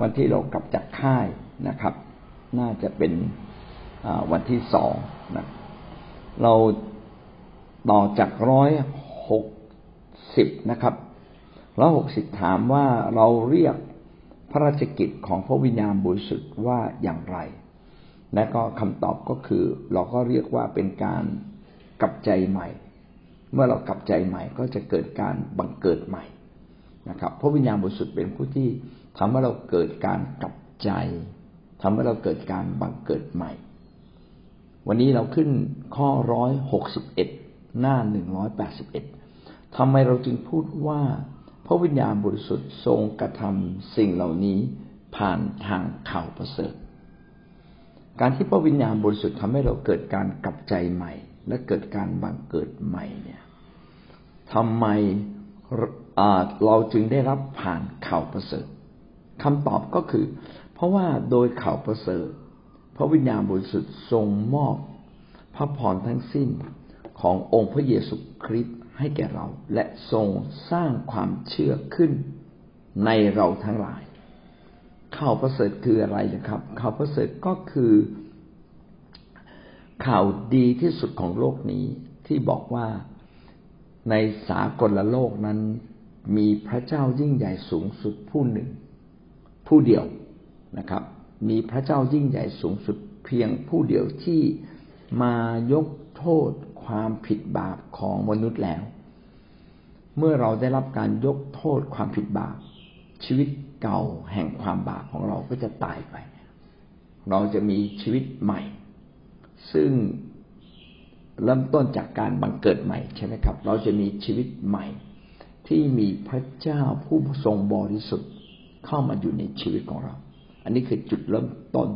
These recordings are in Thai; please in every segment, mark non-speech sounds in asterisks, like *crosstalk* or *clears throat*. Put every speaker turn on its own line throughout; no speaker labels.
วันที่เรากลับจากค่ายนะครับ น่าจะเป็นวันที่สองนะเราต่อจากร้อยหกสิบนะครับร้อยหกสิบถามว่าเราเรียกพระราชกิจของพระวิญญาณบริสุทธิ์ว่าอย่างไร และก็คำตอบก็คือ เราก็เรียกว่าเป็นการกลับใจใหม่ เมื่อเรากลับใจใหม่ก็จะเกิดการบังเกิดใหม่นะครับ พระวิญญาณบริสุทธิ์เป็นผู้ที่ ทำให้เราเกิดการกลับใจทำให้เราเกิดการบังเกิดใหม่ วันนี้เราขึ้นข้อร้อยหกสิบเอ็ดหน้าหนึ่งร้อยแปดสิบเอ็ดทำไมเราจึงพูดว่าพระวิญญาณบริสุทธิ์ทรงกระทำสิ่งเหล่านี้ผ่านทางข่าวประเสริฐ การที่พระวิญญาณบริสุทธิ์ทำให้เราเกิดการกลับใจใหม่ และเกิดการบังเกิดใหม่เนี่ยทำไมเราจึงได้รับผ่านข่าวประเสริฐ คำตอบก็คือ เพราะว่าโดยข่าวประเสริฐพระวิญญาณบริสุทธิ์ทรงมอบพระพรทั้งสิ้นขององค์พระเยซูคริสต์ให้แก่เรา และทรงสร้างความเชื่อขึ้นในเราทั้งหลาย ข่าวประเสริฐคืออะไรนะครับ ข่าวประเสริฐก็คือข่าวดีที่สุดของโลกนี้ที่บอกว่าในสากลโลกนั้นมีพระเจ้ายิ่งใหญ่สูงสุดผู้หนึ่ง ผู้เดียวนะครับ มีพระเจ้ายิ่งใหญ่สูงสุดเพียงผู้เดียวที่มายกโทษความผิดบาปของมนุษย์แล้ว เมื่อเราได้รับการยกโทษความผิดบาป ชีวิตเก่าแห่งความบาปของเราก็จะตายไป เราจะมีชีวิตใหม่ ซึ่งเริ่มต้นจากการบังเกิดใหม่ใช่ไหมครับ เราจะมีชีวิตใหม่ที่มีพระเจ้าผู้ทรงบริสุทธิ์ เข้ามาอยู่ในชีวิตของเรา อันนี้คือจุดเริ่มต้น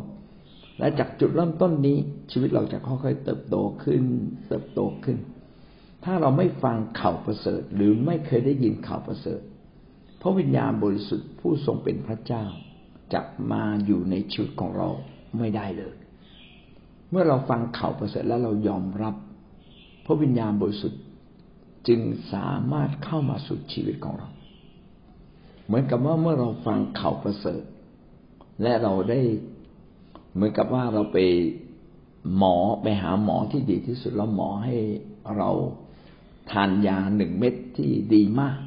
และจากจุดเริ่มต้นนี้ชีวิตเราจะค่อยๆเติบโตขึ้น เติบโตขึ้น ถ้าเราไม่ฟังข่าวประเสริฐ หรือไม่เคยได้ยินข่าวประเสริฐพระวิญญาณบริสุทธิ์ผู้ทรงเป็นพระเจ้าจะมาอยู่ในชีวิตของเราไม่ได้เลย เมื่อเราฟังข่าวประเสริฐแล้วเรายอมรับ พระวิญญาณบริสุทธิ์จึงสามารถเข้ามาสู่ชีวิตของเรา เหมือนกับว่าเมื่อเราฟังข่าวประเสริฐ และเราได้เหมือนกับว่าเราไปหมอไปหาหมอที่ดีที่สุดแล้วหมอให้เราทานยาหนึ่งเม็ดที่ดีมาก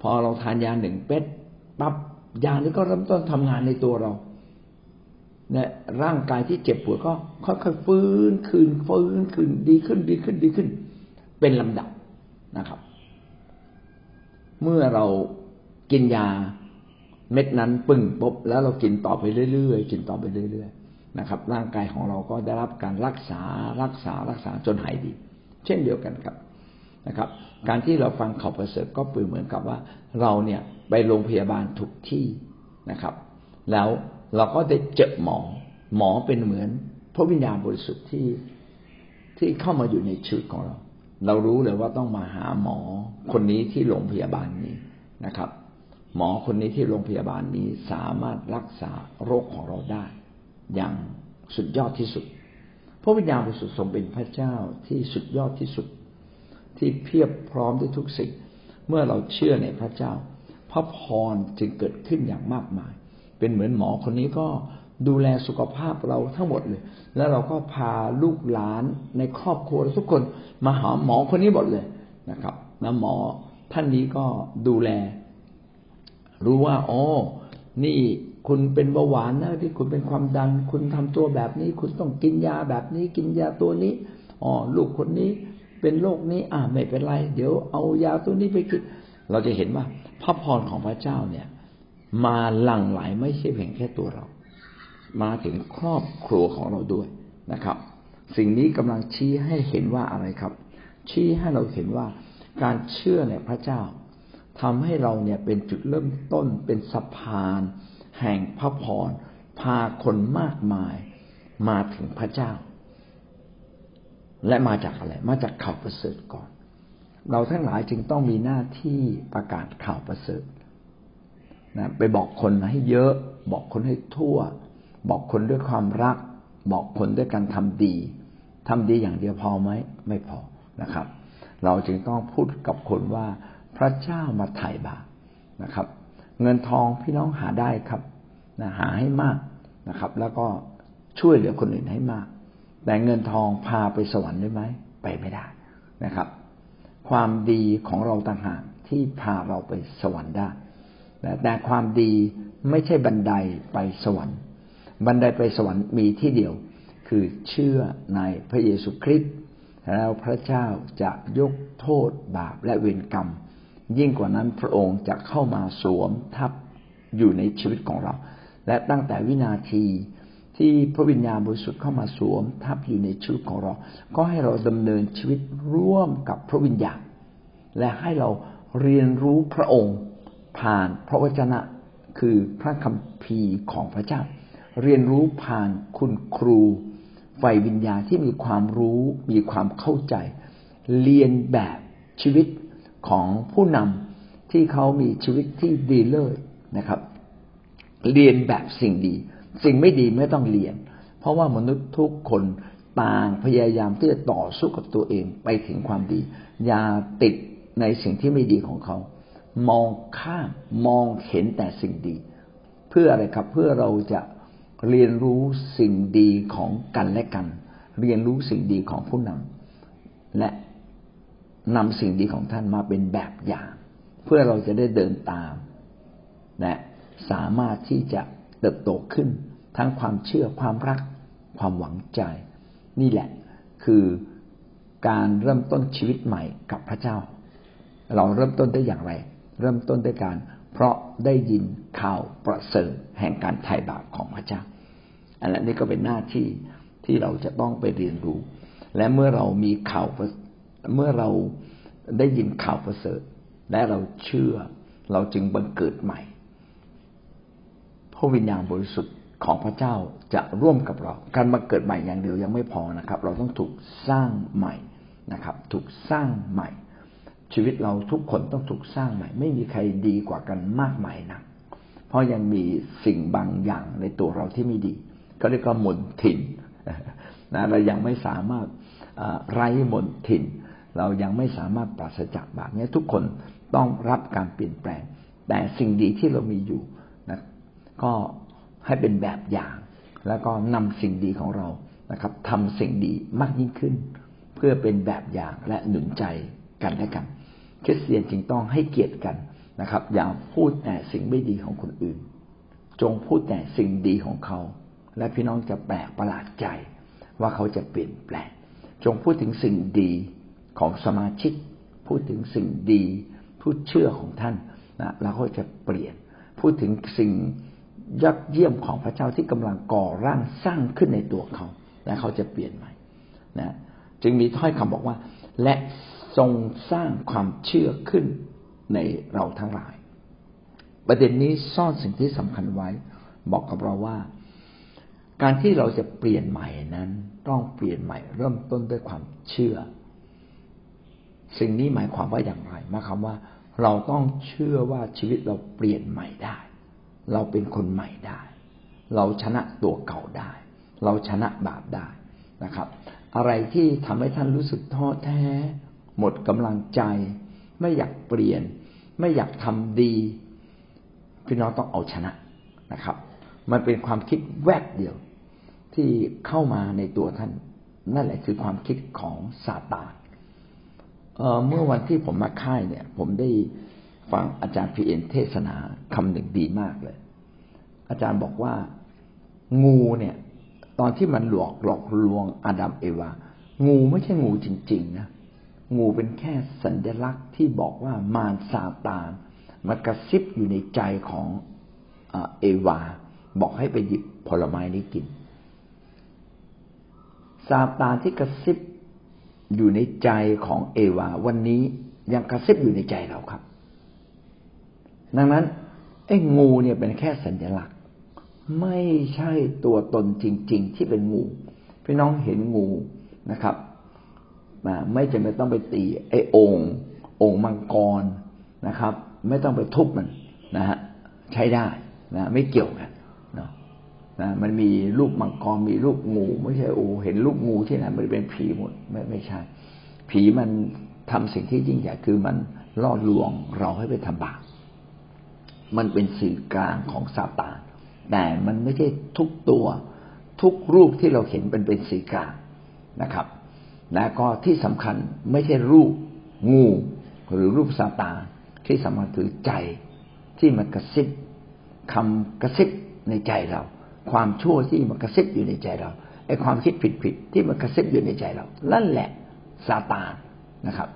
พอเราทานยาหนึ่งเม็ดปั๊บยานี้ก็เริ่มต้นทำงานในตัวเราเนี่ยร่างกายที่เจ็บปวดก็ค่อยๆฟื้นคืนฟื้นคืนดีขึ้นดีขึ้นดีขึ้น เป็นลำดับนะครับ เมื่อเรา กินยาเม็ดนั้นปึ้งปุ๊บแล้วเรากินต่อไปเรื่อยๆกินต่อไปเรื่อยๆนะครับ ร่างกายของเราก็ได้รับการรักษารักษารักษาจนหายดี เช่นเดียวกันครับนะครับ การที่เราฟังข่าวประเสริฐก็เปืนเหมือนกับว่า เราเนี่ยไปโรงพยาบาลทุกที่นะครับ แล้วเราก็ได้เจอหมอ หมอเป็นเหมือนพระวิญญาณบริสุทธิ์ที่ที่เข้ามาอยู่ในชีวิตของเรา เรารู้เลยว่าต้องมาหาหมอคนนี้ที่โรงพยาบาลนี้นะครับ หมอคนนี้ที่โรงพยาบาลนี้สามารถรักษาโรคของเราได้ อย่างสุดยอดที่สุด พระวิญญาณบริสุทธิ์ทรงเป็นพระเจ้าที่สุดยอดที่สุด ที่เพียบพร้อมด้วยทุกสิ่ง เมื่อเราเชื่อในพระเจ้า พระพรจึงเกิดขึ้นอย่างมากมาย เป็นเหมือนหมอคนนี้ก็ดูแลสุขภาพเราทั้งหมดเลย แล้วเราก็พาลูกหลานในครอบครัวทุกคนมาหาหมอคนนี้หมดเลยนะครับ แล้วหมอท่านนี้ก็ดูแล รู้ว่าอ๋อนี่คุณเป็นเบาหวานนะที่คุณเป็นความดัน คุณทำตัวแบบนี้ คุณต้องกินยาแบบนี้ กินยาตัวนี้อ๋อลูกคนนี้เป็นโรคนี้อ่าไม่เป็นไร เดี๋ยวเอายาตัวนี้ไปกิน เราจะเห็นว่าพระพรของพระเจ้าเนี่ย มาหลั่งไหลไม่ใช่เพียงแค่ตัวเรา มาถึงครอบครัวของเราด้วยนะครับ สิ่งนี้กำลังชี้ให้เห็นว่าอะไรครับ ชี้ให้เราเห็นว่าการเชื่อในพระเจ้า ทำให้เราเนี่ยเป็นจุดเริ่มต้นเป็นสะพาน แห่งพระพรพาคนมากมายมาถึงพระเจ้า และมาจากอะไร มาจากข่าวประเสริฐก่อน เราทั้งหลายจึงต้องมีหน้าที่ประกาศข่าวประเสริฐนะไปบอกคนให้เยอะ บอกคนให้ทั่ว บอกคนด้วยความรัก บอกคนด้วยการทำดีทำดีอย่างเดียวพอไหมไม่พอนะครับ เราจึงต้องพูดกับคนว่า พระเจ้ามาไถ่บาปนะครับ เงินทองพี่น้องหาได้ครับนะหาให้มากนะครับ แล้วก็ช่วยเหลือคนอื่นให้มาก แต่เงินทองพาไปสวรรค์ได้ไหมไปไม่ได้นะครับ ความดีของเราต่างหากที่พาเราไปสวรรค์ได้แต่ความดีไม่ใช่บันไดไปสวรรค์ บันไดไปสวรรค์มีที่เดียวคือเชื่อในพระเยซูคริสต์แล้วพระเจ้าจะยกโทษบาปและเวรกรรม ยิ่งกว่านั้นพระองค์จะเข้ามาสวมทับอยู่ในชีวิตของเรา และตั้งแต่วินาทีที่พระวิญญาณบริสุทธิ์เข้ามาสวมทับอยู่ในชีวิตของเรา ก็ให้เราดำเนินชีวิตร่วมกับพระวิญญาณ และให้เราเรียนรู้พระองค์ผ่านพระวจนะคือพระคัมภีร์ของพระเจ้า เรียนรู้ผ่านคุณครูไฟวิญญาณที่มีความรู้มีความเข้าใจ เรียนแบบชีวิต ของผู้นำที่เขามีชีวิตที่ดีเลิศนะครับ เรียนแบบสิ่งดี สิ่งไม่ดีไม่ต้องเรียน เพราะว่ามนุษย์ทุกคนต่างพยายามที่จะต่อสู้กับตัวเองไปถึงความดี อย่าติดในสิ่งที่ไม่ดีของเขา มองข้ามมองเห็นแต่สิ่งดี เพื่ออะไรครับเพื่อเราจะเรียนรู้สิ่งดีของกันและกัน เรียนรู้สิ่งดีของผู้นำและ นำสิ่งดีของท่านมาเป็นแบบอย่าง เพื่อเราจะได้เดินตาม และสามารถที่จะเติบโตขึ้น ทั้งความเชื่อความรัก ความหวังใจ นี่แหละคือการเริ่มต้นชีวิตใหม่กับพระเจ้า เราเริ่มต้นได้อย่างไร เริ่มต้นด้วยการ เพราะได้ยินข่าวประเสริฐแห่งการไถ่บาปของพระเจ้า อันนี้ก็เป็นหน้าที่ที่เราจะต้องไปเรียนรู้ และเมื่อเรามีข่าว เมื่อเราได้ยินข่าวประเสริฐ และเราเชื่อ เราจึงบังเกิดใหม่พระวิญญาณบริสุทธิ์ของพระเจ้าจะร่วมกับเรา การบังเกิดใหม่อย่างเดียวยังไม่พอนะครับ เราต้องถูกสร้างใหม่นะครับ ถูกสร้างใหม่ ชีวิตเราทุกคนต้องถูกสร้างใหม่ ไม่มีใครดีกว่ากันมากมายนะเพราะยังมีสิ่งบางอย่างในตัวเราที่ไม่ดีก็เรียกว่ามนถิ่นนะเรายังไม่สามารถไร้มนถิ่น เรายังไม่สามารถปราศจากบาปนี้ทุกคนต้องรับการเปลี่ยนแปลง แต่สิ่งดีที่เรามีอยู่นะก็ให้เป็นแบบอย่าง แล้วก็นำสิ่งดีของเรานะครับทำสิ่งดีมากยิ่งขึ้น เพื่อเป็นแบบอย่างและหนุนใจกันและกันคริสเตียนจึงต้องให้เกียรติกันนะครับ อย่าพูดแต่สิ่งไม่ดีของคนอื่น จงพูดแต่สิ่งดีของเขา และพี่น้องจะแปลกประหลาดใจ ว่าเขาจะเปลี่ยนแปลง จงพูดถึงสิ่งดี ของสมาชิก พูดถึงสิ่งดี พูดเชื่อของท่านนะแล้วเขาจะเปลี่ยน พูดถึงสิ่งยอดเยี่ยมของพระเจ้าที่กำลังก่อร่างสร้างขึ้นในตัวเขา และเขาจะเปลี่ยนใหม่นะจึงมีถ้อยคำบอกว่า และทรงสร้างความเชื่อขึ้นในเราทั้งหลาย ประเด็นนี้ซ่อนสิ่งที่สำคัญไว้ บอกกับเราว่า การที่เราจะเปลี่ยนใหม่นั้น ต้องเปลี่ยนใหม่ เริ่มต้นด้วยความเชื่อ สิ่งนี้หมายความว่าอย่างไรหมายความว่า เราต้องเชื่อว่าชีวิตเราเปลี่ยนใหม่ได้ เราเป็นคนใหม่ได้ เราชนะตัวเก่าได้ เราชนะบาปได้นะครับ อะไรที่ทำให้ท่านรู้สึกท้อแท้ หมดกำลังใจ ไม่อยากเปลี่ยน ไม่อยากทำดีพี่น้องต้องเอาชนะนะครับ มันเป็นความคิดแวบเดียวที่เข้ามาในตัวท่าน นั่นแหละคือความคิดของซาตาน เมื่อวันที่ผมมาค่ายเนี่ย ผมได้ฟังอาจารย์พีเอ็นเทศนาคำหนึ่งดีมากเลย อาจารย์บอกว่างูเนี่ย ตอนที่มันหลอกหลอกลวงอาดัมเอวา งูไม่ใช่งูจริง ๆ นะ งูเป็นแค่สัญลักษณ์ที่บอกว่ามารซาตานมันกระซิบอยู่ในใจของเอวา บอกให้ไปหยิบผลไม้นี้กินซาตานที่กระซิบ อยู่ในใจของเอวา วันนี้ยังกระซิบอยู่ในใจเราครับ ดังนั้นไอ้งูเนี่ยเป็นแค่สัญลักษณ์ ไม่ใช่ตัวตนจริง ๆ ที่เป็นงูพี่น้องเห็นงูนะครับไม่จำเป็นต้องไปตีไอ้องค์องค์มังกรนะครับ ไม่ต้องไปทุบมันนะฮะใช้ได้นะไม่เกี่ยวกัน นะมันมีลูกมังกรมีลูกงู ไม่ใช่โอ้เห็นลูกงูที่ไหนมันเป็นผีหมดไม่ไม่ใช่ ผีมันทำสิ่งที่ยิ่งใหญ่คือมันล่อลวงเราให้ไปทำบาปมันเป็นสื่อกลางของซาตานแต่มันไม่ใช่ทุกตัว ทุกรูปที่เราเห็นเป็นเป็นสีกลางนะครับและก็ที่สำคัญไม่ใช่รูปงูหรือรูปซาตานที่สำคัญคือใจที่มันกระซิบคำกระซิบในใจเรา ความชั่วที่มันกระซิบอยู่ในใจเราไอ้ความคิดผิดๆที่มันกระซิบอยู่ในใจเรา นั่นแหละซาตานนะครับ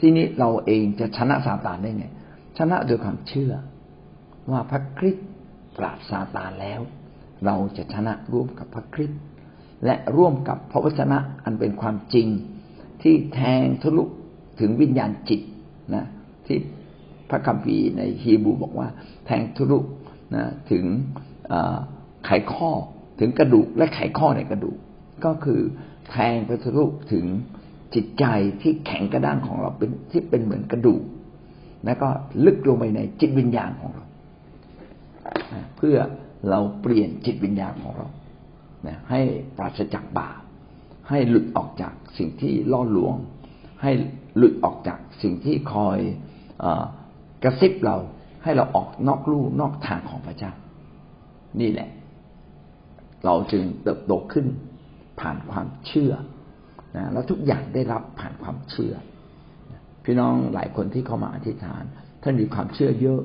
ทีนี้เราเองจะชนะซาตานได้ไงชนะโดยความเชื่อ ว่าพระคริสต์ปราบซาตานแล้ว เราจะชนะร่วมกับพระคริสต์และร่วมกับพระวจนะอันเป็นความจริง ที่แทงทะลุถึงวิญญาณจิตนะที่พระคัมภีร์ในฮีบูบอกว่า แทงทะลุนะถึง ไขข้อถึงกระดูกและไขข้อในกระดูก ก็คือแทงไปทะลุถึงจิตใจที่แข็งกระด้างของเราเป็นที่เป็นเหมือนกระดูก แล้วก็ลึกลงไปในจิตวิญญาณของเรา เพื่อเราเปลี่ยนจิตวิญญาณของเราให้ปราศจากบาปให้หลุดออกจากสิ่งที่ล่อลวง ให้หลุดออกจากสิ่งที่คอยกระซิบเราให้เราออกนอกลู่นอกทางของพระเจ้า นี่แหละ เราจึงเติบโตขึ้นผ่านความเชื่อนะแล้วทุกอย่างได้รับผ่านความเชื่อ พี่น้องหลายคนที่เข้ามาอธิษฐานท่านมีความเชื่อเยอะ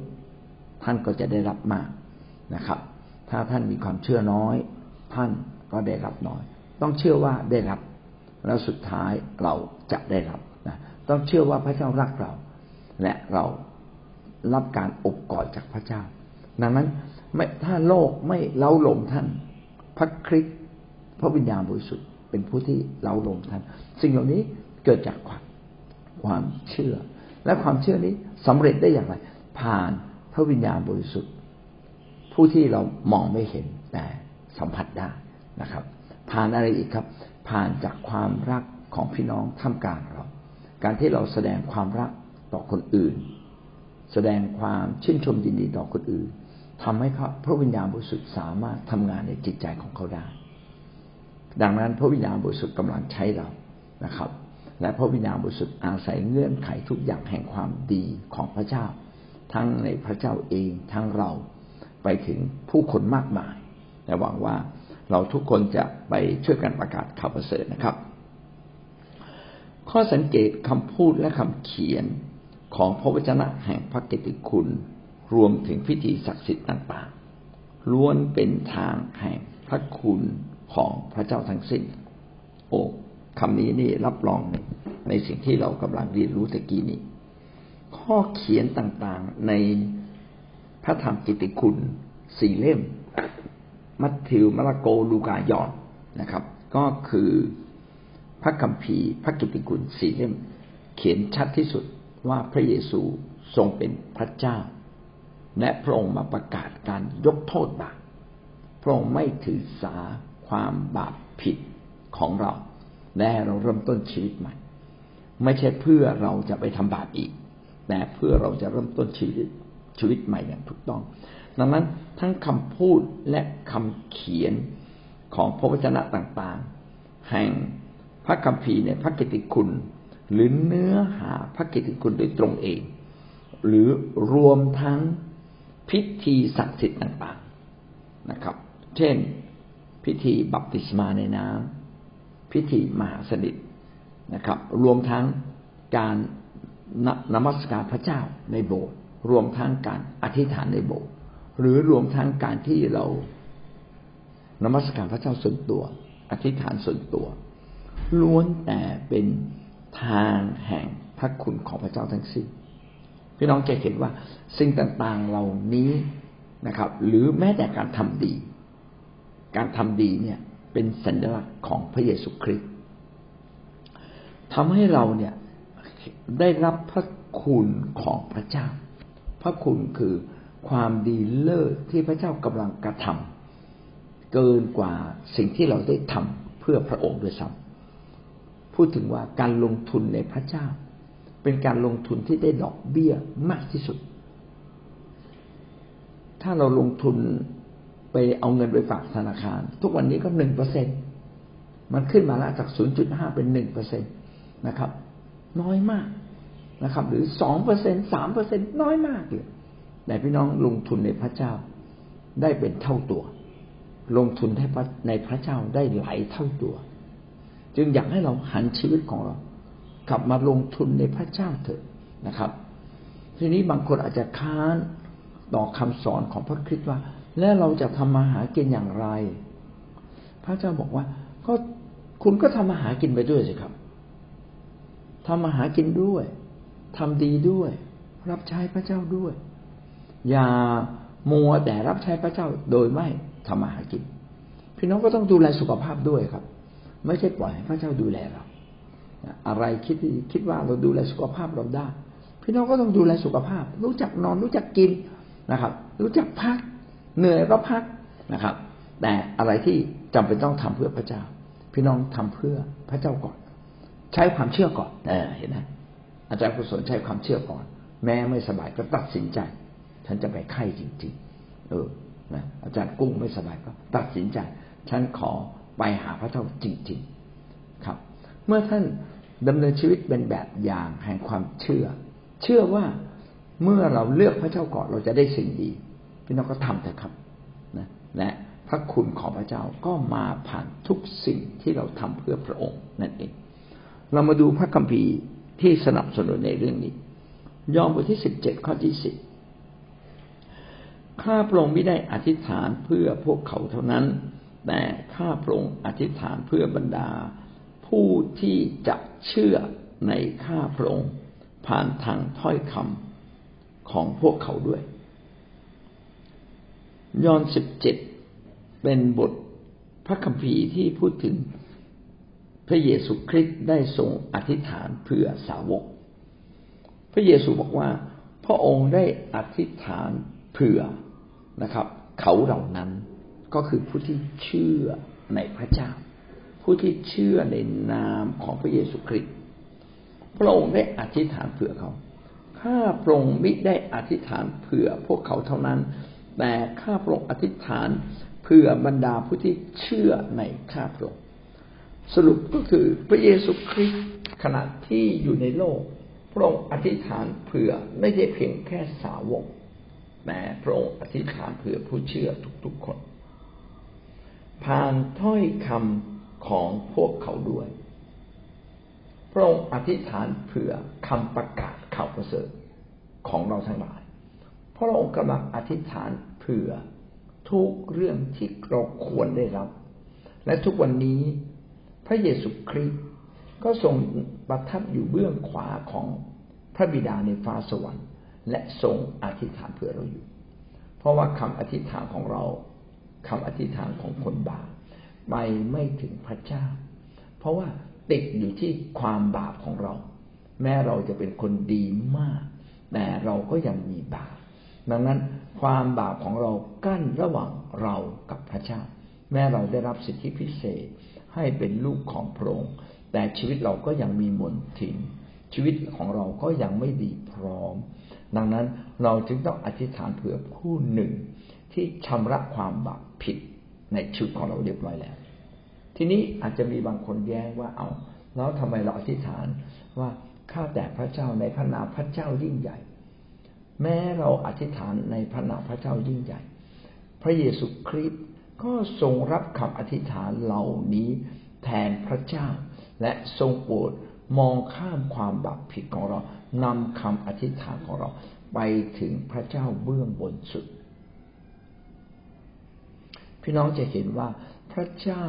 ท่านก็จะได้รับมากนะครับ ถ้าท่านมีความเชื่อน้อย ท่านก็ได้รับน้อย ต้องเชื่อว่าได้รับ แล้วสุดท้ายเราจะได้รับนะต้องเชื่อว่าพระเจ้ารักเรา และเรารับการอบกอดจากพระเจ้า ดังนั้นไม่ถ้าโลกไม่เล้าหลมท่าน พระคริสต์พระวิญญาณบริสุทธิ์เป็นผู้ที่เล้าลมท่านสิ่งเหล่านี้เกิดจากความความเชื่อ และความเชื่อนี้สำเร็จได้อย่างไร ผ่านพระวิญญาณบริสุทธิ์ ผู้ที่เรามองไม่เห็นแต่สัมผัสได้นะครับ ผ่านอะไรอีกครับ ผ่านจากความรักของพี่น้องท่ามกลางเรา การที่เราแสดงความรักต่อคนอื่น แสดงความชื่นชมยินดีต่อคนอื่น ทำให้เขาพระวิญญาณบริสุทธิ์สามารถทำงานในจิตใจของเขาได้ ดังนั้นพระวิญญาณบริสุทธิ์กำลังใช้เรานะครับ และพระวิญญาณบริสุทธิ์อาศัยเงื่อนไขทุกอย่างแห่งความดีของพระเจ้า ทั้งในพระเจ้าเองทั้งเราไปถึงผู้คนมากมายแต่หวังว่าเราทุกคนจะไปช่วยกันประกาศข่าวประเสริฐนะครับ ข้อสังเกตคำพูดและคำเขียนของพระวจนะแห่งพระกิติคุณ รวมถึงพิธีศักดิ์สิทธิ์ต่างๆ ล้วนเป็นทางแห่งพระคุณของพระเจ้าทั้งสิ้น โอ้คำนี้นี่รับรองในสิ่งที่เรากำลังเรียนรู้ตะกี้นี้ ข้อเขียนต่างๆในพระธรรมกิติคุณสี่เล่ม มัทธิวมาระโกลูกายอนนะครับ ก็คือพระคัมภีร์พระกิติคุณสี่เล่ม เขียนชัดที่สุดว่าพระเยซูทรงเป็นพระเจ้า และพระองค์มาประกาศการยกโทษบาปพระองค์ไม่ถือสาความบาปผิดของเรา และเราเริ่มต้นชีวิตใหม่ ไม่ใช่เพื่อเราจะไปทำบาปอีก แต่เพื่อเราจะเริ่มต้นชีวิตชีวิตใหม่อย่างถูกต้อง ดังนั้นทั้งคำพูดและคำเขียนของพระวจนะต่างๆ แห่งพระคัมภีร์ในพระกิตติคุณ หรือเนื้อหาพระกิตติคุณโดยตรงเอง หรือรวมทั้ง พิธีศักดิ์สิทธิ์ต่างๆนะครับ เช่น พิธีบัพติศมาในน้ำพิธีมหาสนิทนะครับ รวมทั้งการนมัสการพระเจ้าในโบสถ์รวมทั้งการอธิษฐานในโบสถ์หรือรวมทั้งการที่เรานมัสการพระเจ้าส่วนตัว อธิษฐานส่วนตัว ล้วนแต่เป็นทางแห่งพระคุณของพระเจ้าทั้งสิ้น พี่น้องจะเห็นว่าสิ่งต่างๆเหล่านี้นะครับ หรือแม้แต่การทำดี การทำดีเนี่ยเป็นสัญลักษณ์ของพระเยซูคริสต์ทำให้เราเนี่ยได้รับพระคุณของพระเจ้า พระคุณคือความดีเลิศที่พระเจ้ากำลังกระทำเกินกว่าสิ่งที่เราได้ทำเพื่อพระองค์ด้วยซ้ำพูดถึงว่าการลงทุนในพระเจ้า เป็นการลงทุนที่ได้ดอกเบี้ยมากที่สุด ถ้าเราลงทุนไปเอาเงินไปฝากธนาคาร ทุกวันนี้ก็หนึ่งเปอร์เซ็นมันขึ้นมาแล้วจากศูนย์จุดห้าเป็นหนึ่งเปอร์เซ็นตนะครับ น้อยมากนะครับ หรือสองเปอร์เซ็นสามเปอร์เซ็นน้อยมากเลยแต่พี่น้องลงทุนในพระเจ้าได้เป็นเท่าตัว ลงทุนให้ในพระเจ้าได้หลายเท่าตัว จึงอยากให้เราหันชีวิตของเรา กลับมาลงทุนในพระเจ้าเถอะนะครับ ทีนี้บางคนอาจจะค้านต่อคำสอนของพระคริสต์ว่า แล้วเราจะทำมาหากินอย่างไร พระเจ้าบอกว่า ก็คุณก็ทำมาหากินไปด้วยสิครับทำมาหากินด้วยทำดีด้วย รับใช้พระเจ้าด้วย อย่ามัวแต่รับใช้พระเจ้าโดยไม่ทำมาหากิน พี่น้องก็ต้องดูแลสุขภาพด้วยครับ ไม่ใช่ปล่อยให้พระเจ้าดูแลเรา อะไรคิดคิดว่าเราดูแลสุขภาพเราได้ พี่น้องก็ต้องดูแลสุขภาพ รู้จักนอนรู้จักกินนะครับ รู้จักพักเหนื่อยก็พักนะครับ แต่อะไรที่จำเป็นต้องทำเพื่อพระเจ้า พี่น้องทำเพื่อพระเจ้าก่อน ใช้ความเชื่อก่อนเออเห็นไหมอาจารย์กุศลใช้ความเชื่อก่อน แม้ไม่สบายก็ตัดสินใจ ฉันจะไปไข้จริง ๆ เออนะอาจารย์กุ้งไม่สบายก็ตัดสินใจ ฉันขอไปหาพระเจ้าจริง ๆ ครับ เมื่อท่าน ดำเนินชีวิตเป็นแบบอย่างแห่งความเชื่อ เชื่อว่าเมื่อเราเลือกพระเจ้าก่อนเราจะได้สิ่งดีพี่น้องก็ทำเถอะครับนะและพระคุณของพระเจ้าก็มาผ่านทุกสิ่งที่เราทำเพื่อพระองค์นั่นเอง เรามาดูพระคัมภีร์ที่สนับสนุนในเรื่องนี้ ยอห์นบทที่สิบเจ็ดข้อที่สิบข้าพระองค์ไม่ได้อธิษฐานเพื่อพวกเขาเท่านั้น แต่ข้าพระองค์อธิษฐานเพื่อบรรดา ผู้ที่จะเชื่อในข้าพระองค์ผ่านทางถ้อยคำของพวกเขาด้วย ยอห์นสิบเจ็ดเป็นบทพระคัมภีร์ที่พูดถึงพระเยซูคริสต์ได้ทรงอธิษฐานเพื่อสาวก พระเยซูบอกว่า พระองค์ได้อธิษฐานเผื่อนะครับ เขาเหล่านั้นก็คือผู้ที่เชื่อในพระเจ้า ผู้ที่เชื่อในนามของพระเยซูคริสต์พระองค์ได้อธิษฐานเผื่อเขาข้าพระองค์มิได้อธิษฐานเผื่อพวกเขาเท่านั้น แต่ข้าพระองค์อธิษฐานเผื่อบรรดาผู้ที่เชื่อในข้าพระองค์สรุปก็คือพระเยซูคริสต์ขณะที่อยู่ในโลก พระองค์อธิษฐานเผื่อไม่ใช่เพียงแค่สาวกแต่พระองค์อธิษฐานเผื่อผู้เชื่อทุกๆคน ผ่านถ้อยคำ ของพวกเขาด้วย พระองค์อธิษฐานเผื่อคำประกาศข่าวประเสริฐของเราทั้งหลาย พระองค์กำลังอธิษฐานเผื่อทุกเรื่องที่เราควรได้รับ และทุกวันนี้พระเยซูคริสต์ก็ทรงประทับอยู่เบื้องขวาของพระบิดาในฟ้าสวรรค์และทรงอธิษฐานเพื่อเราอยู่ เพราะว่าคำอธิษฐานของเราคำอธิษฐานของคนบาป ไปไม่ถึงพระเจ้า เพราะว่าติดอยู่ที่ความบาปของเรา แม้เราจะเป็นคนดีมาก แต่เราก็ยังมีบาป ดังนั้นความบาปของเรากั้นระหว่างเรากับพระเจ้า แม้เราได้รับสิทธิพิเศษให้เป็นลูกของพระองค์ แต่ชีวิตเราก็ยังมีมนทิน ชีวิตของเราก็ยังไม่ดีพร้อม ดังนั้นเราจึงต้องอธิษฐานเผื่อผู้หนึ่งที่ชำระความบาปผิด ในชีวิตของเราเรียบร้อยแล้ว ทีนี้อาจจะมีบางคนแย้งว่าเอาแล้วทำไมเราอธิษฐานว่าข้าแต่พระเจ้าในพระนามพระเจ้ายิ่งใหญ่ แม้เราอธิษฐานในพระนามพระเจ้ายิ่งใหญ่ พระเยซูคริสต์ก็ทรงรับคำอธิษฐานเหล่านี้แทนพระเจ้า และทรงโปรดมองข้ามความบาปผิดของเรานำคำอธิษฐานของเราไปถึงพระเจ้าเบื้องบนสุด พี่น้องจะเห็นว่าพระเจ้า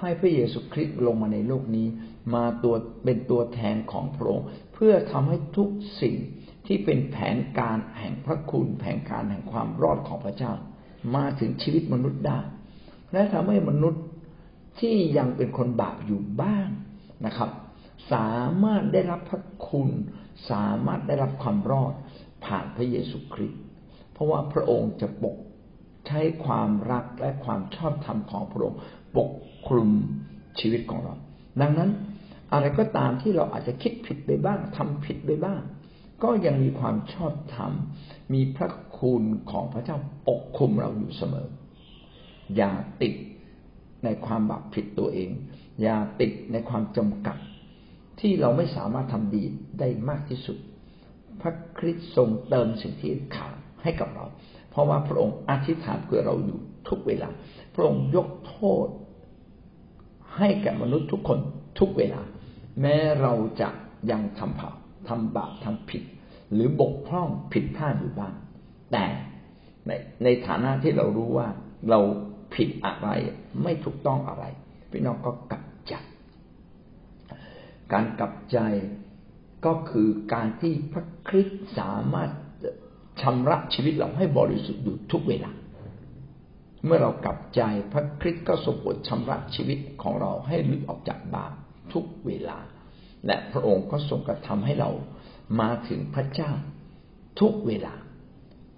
ให้พระเยซูคริสต์ลงมาในโลกนี้ มาตัวเป็นตัวแทนของพระองค์เพื่อทำให้ทุกสิ่งที่เป็นแผนการแห่งพระคุณแผนการแห่งความรอดของพระเจ้า มาถึงชีวิตมนุษย์ได้ และทำให้มนุษย์ที่ยังเป็นคนบาปอยู่บ้างนะครับ สามารถได้รับพระคุณ สามารถได้รับความรอดผ่านพระเยซูคริสต์เพราะว่าพระองค์จะปก ใช้ความรักและความชอบธรรมของพระองค์ปกคลุมชีวิตของเรา ดังนั้นอะไรก็ตามที่เราอาจจะคิดผิดไปบ้างทำผิดไปบ้าง ก็ยังมีความชอบธรรม มีพระคุณของพระเจ้าปกคุมเราอยู่เสมอ อย่าติดในความบาปผิดตัวเอง อย่าติดในความจำกัด ที่เราไม่สามารถทำดีได้มากที่สุด พระคริสต์ทรงเติมสิ่งที่ขาดให้กับเรา ราะว่าพระองค์อธิษฐานเพื่อเราอยู่ทุกเวลา พระองค์ยกโทษ ให้แก่มนุษย์ทุกคนทุกเวลา แม้เราจะยังทำผ่าทำบาปทำผิด หรือบกพร่องผิดพลาดอยู่บ้าง แต่ในในฐานะที่เรารู้ว่าเราผิดอะไรไม่ถูกต้องอะไร พี่น้องก็กลับใจ การกลับใจก็คือการที่พระคริสต์สามารถ ชำระชีวิตเราให้บริสุทธิ์อยู่ทุกเวลา เมื่อเรากลับใจพระคริสต์ก็ทรงบทชำระชีวิตของเราให้หลุดออกจากบาปทุกเวลา และพระองค์ก็ทรงกระทำให้เรามาถึงพระเจ้าทุกเวลา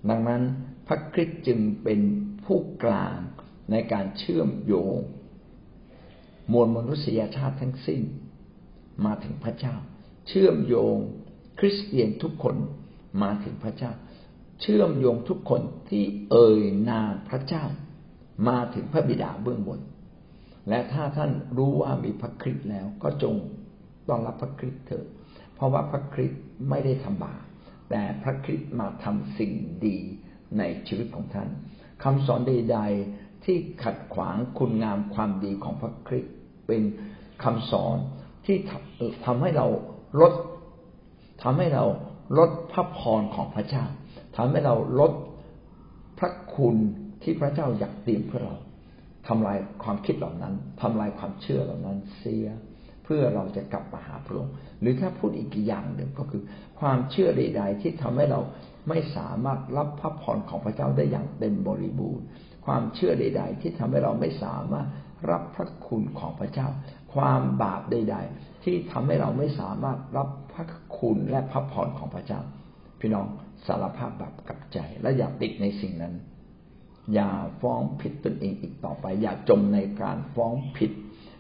ดังนั้นพระคริสต์จึงเป็นผู้กลางในการเชื่อมโยงมวลมนุษยชาติทั้งสิ้น มาถึงพระเจ้า เชื่อมโยงคริสเตียนทุกคนมาถึงพระเจ้า เชื่อมโยงทุกคนที่เอ่ยนามพระเจ้า มาถึงพระบิดาเบื้องบน และถ้าท่านรู้ว่ามีพระคริสต์แล้ว ก็จงต้อนรับพระคริสต์เถิดเพราะว่าพระคริสต์ไม่ได้ทำบาปแต่พระคริสต์มาทำสิ่งดีในชีวิตของท่านคำสอนใด ๆ ที่ขัดขวางคุณงามความดีของพระคริสต์เป็นคำสอนที่ทำให้เราลดทำให้เราลดพระพรของพระเจ้า ทำให้เราลดพระคุณที่พระเจ้าอยากเตรียมเพื่อเราทำลายความคิดเหล่านั้นทำลายความเชื่อเหล่านั้นเสีย เพื่อเราจะกลับมาหาพระองค์หรือถ้าพูดอีกอย่างหนึ่งก็คือ ความเชื่อใดๆที่ทำให้เราไม่สามารถรับพระพรของพระเจ้าได้อย่างเต็มบริบูรณ์ ความเชื่อใด ๆ ที่ทำให้เราไม่สามารถรับพระคุณของพระเจ้า ความบาปใด ๆ ที่ทำให้เราไม่สามารถรับพระคุณและพระพรของพระเจ้า พี่น้อง สารภาพบาปกับใจ และอย่าติดในสิ่งนั้น อย่าฟ้องผิดตนเองอีกต่อไป อย่าจมในการฟ้องผิด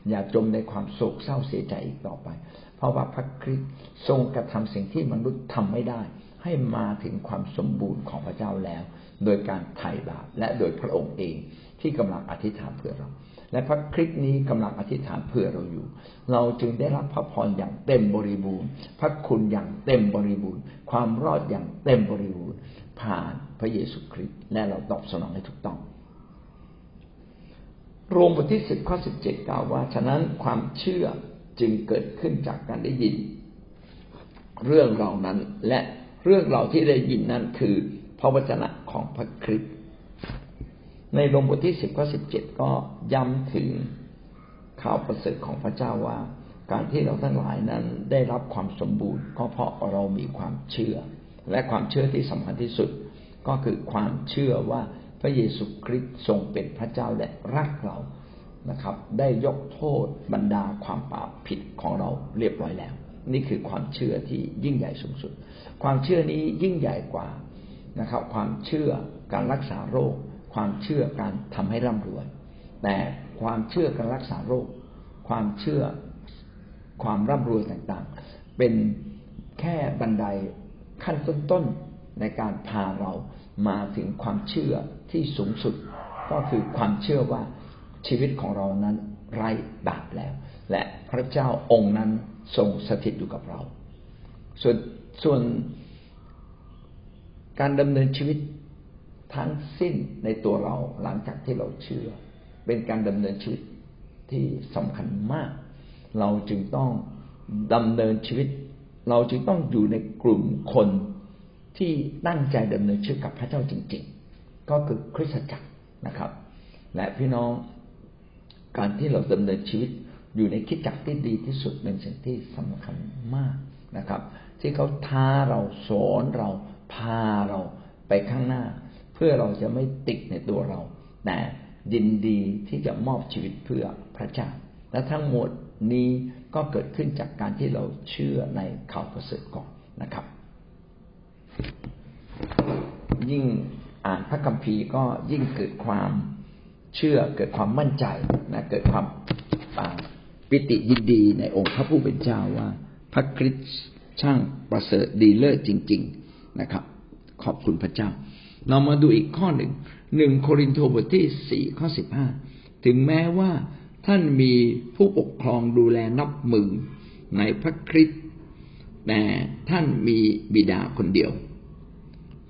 อย่าจมในความโศกเศร้าเสียใจอีกต่อไป เพราะว่าพระคริสต์ทรงกระทำสิ่งที่มนุษย์ทำไม่ได้ ให้มาถึงความสมบูรณ์ของพระเจ้าแล้ว โดยการไถ่บาปและโดยพระองค์เองที่กำลังอธิษฐานเพื่อเรา และพระคริสต์นี้กำลังอธิษฐานเพื่อเราอยู่ เราจึงได้รับพระพรอย่างเต็มบริบูรณ์ พระคุณอย่างเต็มบริบูรณ์ ความรอดอย่างเต็มบริบูรณ์ ผ่านพระเยซูคริสต์และเราตอบสนองให้ถูกต้องรวมบทที่สิบข้อสิบเจ็ดกล่าวว่าฉะนั้นความเชื่อจึงเกิดขึ้นจากการได้ยิน เรื่องเรานั้นและเรื่องเราที่ได้ยินนั้นคือพระวจนะของพระคริสต์ ในลงบทที่สิบข้อสิบเจ็ดก็ย้ำถึงข่าวประเสริฐของพระเจ้าว่า การที่เราทั้งหลายนั้นได้รับความสมบูรณ์ ก็เพราะเรามีความเชื่อ และความเชื่อที่สำคัญที่สุด ก็คือความเชื่อว่าพระเยซูคริสต์ทรงเป็นพระเจ้าและรักเรานะครับ ได้ยกโทษบรรดาความบาปผิดของเราเรียบร้อยแล้ว นี่คือความเชื่อที่ยิ่งใหญ่สูงสุด ความเชื่อนี้ยิ่งใหญ่กว่านะครับ ความเชื่อการรักษาโรค ความเชื่อการทำให้ร่ำรวย แต่ความเชื่อการรักษาโรค ความเชื่อความร่ำรวยต่างๆ เป็นแค่บันไดขั้นต้นๆในการพาเรามาถึงความเชื่อที่สูงสุด ก็คือความเชื่อว่าชีวิตของเรานั้นไร้บาปแล้ว และพระเจ้าองค์นั้นทรงสถิตอยู่กับเรา ส่วนส่วนการดำเนินชีวิต ทั้งสิ้นในตัวเราหลังจากที่เราเชื่อ เป็นการดำเนินชีวิตที่สำคัญมาก เราจึงต้องดำเนินชีวิต เราจึงต้องอยู่ในกลุ่มคนที่ตั้งใจดำเนินชีวิตกับพระเจ้าจริง ๆ ก็คือคริสตจักรนะครับ และพี่น้องการที่เราดำเนินชีวิตอยู่ในคิดจักรที่ดีที่สุดเป็นสิ่งที่สำคัญมากนะครับ ที่เขาท้าเราสอนเราพาเราไปข้างหน้า พื่อเราจะไม่ติดในตัวเรา แต่ยินดีที่จะมอบชีวิตเพื่อพระเจ้า และทั้งหมดนี้ก็เกิดขึ้นจากการที่เราเชื่อในข่าวประเสริฐก่อนนะครับ ยิ่งอ่านพระคัมภีร์ก็ยิ่งเกิดความเชื่อเกิดความมั่นใจนะเกิดความปิติยินดีในองค์พระผู้เป็นเจ้าว่า พระคริสต์ช่างประเสริฐดีเลิศจริง ๆนะครับ ขอบคุณพระเจ้า เรามาดูอีกข้อหนึ่งหนึ่งโครินโตบทที่สี่ข้อสิบห้าถึงแม้ว่าท่านมีผู้ปกครองดูแลนับหมื่นในพระคริสต์แต่ท่านมีบิดาคนเดียว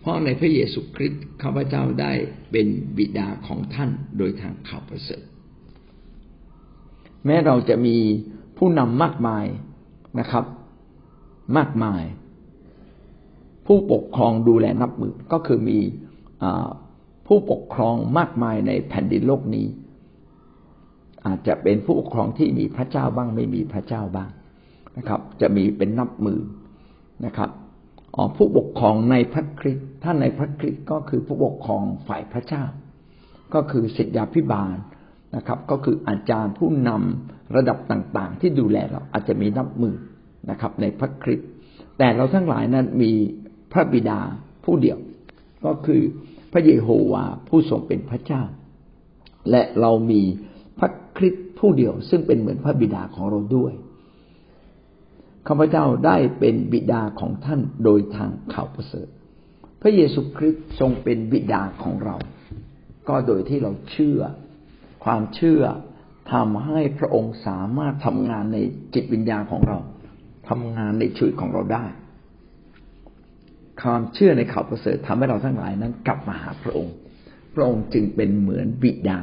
เพราะในพระเยซูคริสต์ข้าพเจ้าได้เป็นบิดาของท่านโดยทางข่าวประเสริฐแม้เราจะมีผู้นำมากมายนะครับ มากมาย ผู้ปกครองดูแลนับมือก็คือมีผู้ปกครองมากมายในแผ่นดินโลกนี้ อาจจะเป็นผู้ปกครองที่มีพระเจ้าบ้างไม่มีพระเจ้าบ้างนะครับ จะมีเป็นนับมือนะครับอ๋อผู้ปกครองในพระคริสต์ท่านในพระคริสต์ก็คือผู้ปกครองฝ่ายพระเจ้า ก็คือศิษยาพิบาลนะครับ ก็คืออาจารย์ผู้นำระดับต่างๆ ที่ดูแลเราอาจจะมีนับมือนะครับ ในพระคริสต์แต่เราทั้งหลายนั้นมี พระบิดาผู้เดียว ก็คือพระเยโฮวาผู้ทรงเป็นพระเจ้า และเรามีพระคริสต์ผู้เดียว ซึ่งเป็นเหมือนพระบิดาของเราด้วยข้าพเจ้าได้เป็นบิดาของท่านโดยทางข่าวประเสริฐ พระเยซูคริสต์ทรงเป็นบิดาของเรา ก็โดยที่เราเชื่อ ความเชื่อทำให้พระองค์สามารถทำงานในจิตวิญญาณของเราทำงานในชีวิตของเราได้ ความเชื่อในข่าวประเสริฐทำให้เราทั้งหลายนั้น กลับมาหาพระองค์ พระองค์จึงเป็นเหมือนบิดา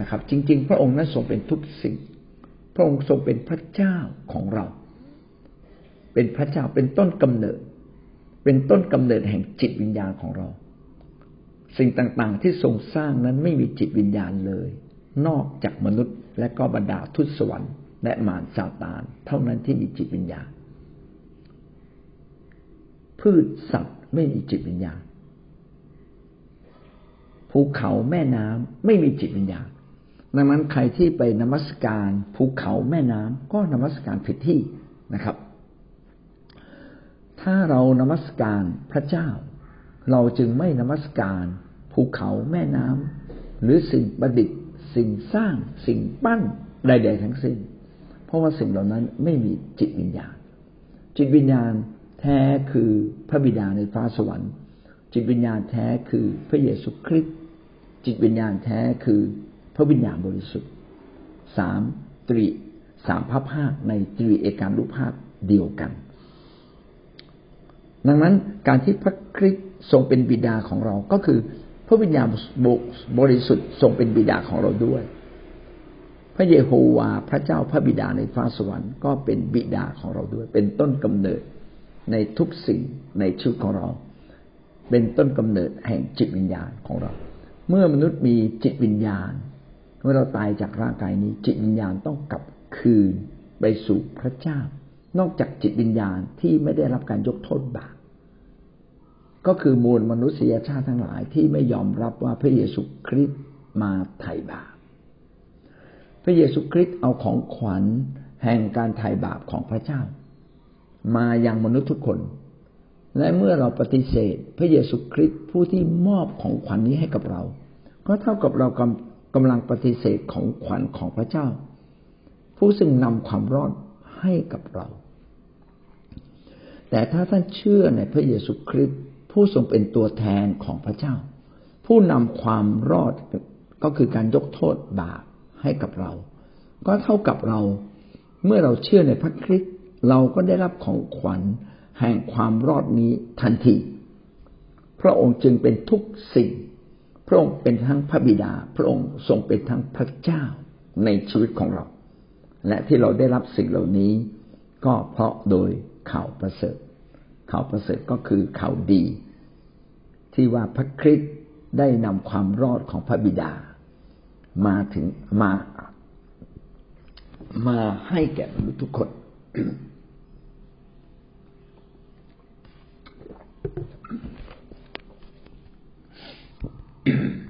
นะครับ จริง ๆ พระองค์นั้นทรงเป็นทุกสิ่ง พระองค์ทรงเป็นพระเจ้าของเรา เป็นพระเจ้าเป็นต้นกำเนิด เป็นต้นกำเนิดแห่งจิตวิญญาณของเรา สิ่งต่างๆ ที่ทรงสร้างนั้นไม่มีจิตวิญญาณเลย นอกจากมนุษย์และก็บรรดาทุตสวรรค์และมารซาตาน เท่านั้นที่มีจิตวิญญาณ พืชสัตว์ไม่มีจิตวิญญาณภูเขาแม่น้ำไม่มีจิตวิญญาณดังนั้นใครที่ไปนมัสการภูเขาแม่น้ำก็นมัสการผิดที่นะครับ ถ้าเรานมัสการพระเจ้า เราจึงไม่นมัสการภูเขาแม่น้ำหรือสิ่งประดิษฐ์ สิ่งสร้าง สิ่งปั้นใด ๆ ทั้งสิ้น เพราะว่าสิ่งเหล่านั้นไม่มีจิตวิญญาณ จิตวิญญาณ แท้คือพระบิดาในฟ้าสวรรค์ จิตวิญญาณแท้คือพระเยซูคริสต์จิตวิญญาณแท้คือพระวิญญาณบริสุทธิ์สามตรีสามพระภาคในตรีเอกานุภาพเดียวกัน ดังนั้นการที่พระคริสต์ทรงเป็นบิดาของเราก็คือ พระวิญญาณบริสุทธิ์ทรงเป็นบิดาของเราด้วย พระเยโฮวา พระเจ้าพระบิดาในฟ้าสวรรค์ก็เป็นบิดาของเราด้วย เป็นต้นกำเนิด ในทุกสิ่งในชีวิตของเรา เป็นต้นกำเนิดแห่งจิตวิญญาณของเรา เมื่อมนุษย์มีจิตวิญญาณ เมื่อเราตายจากร่างกายนี้ จิตวิญญาณต้องกลับคืนไปสู่พระเจ้า นอกจากจิตวิญญาณที่ไม่ได้รับการยกโทษบาปก็คือมูลมนุษยชาติทั้งหลายที่ไม่ยอมรับว่าพระเยซูคริสต์มาไถ่บาป พระเยซูคริสต์เอาของขวัญแห่งการไถ่บาปของพระเจ้า มายังมนุษย์ทุกคน และเมื่อเราปฏิเสธ พระเยซูคริสต์ผู้ที่มอบของขวัญนนี้ให้กับเรา ก็เท่ากับเรากำกำลังปฏิเสธของขวัญของพระเจ้า ผู้ซึ่งนำความรอดให้กับเรา แต่ถ้าท่านเชื่อในพระเยซูคริสต์ผู้ทรงเป็นตัวแทนของพระเจ้า ผู้นำความรอดก็คือการยกโทษบาปให้กับเรา ก็เท่ากับเราเมื่อเราเชื่อในพระคริสต์ เราก็ได้รับของขวัญแห่งความรอดนี้ทันที พระองค์จึงเป็นทุกสิ่ง พระองค์เป็นทั้งพระบิดา พระองค์ทรงเป็นทั้งพระเจ้าในชีวิตของเรา และที่เราได้รับสิ่งเหล่านี้ ก็เพราะโดยข่าวประเสริฐ ข่าวประเสริฐก็คือข่าวดี ที่ว่าพระคริสต์ได้นำความรอดของพระบิดา มาถึงมามาให้แก่มนุษย์ทุกคน Mm-hmm. *clears throat*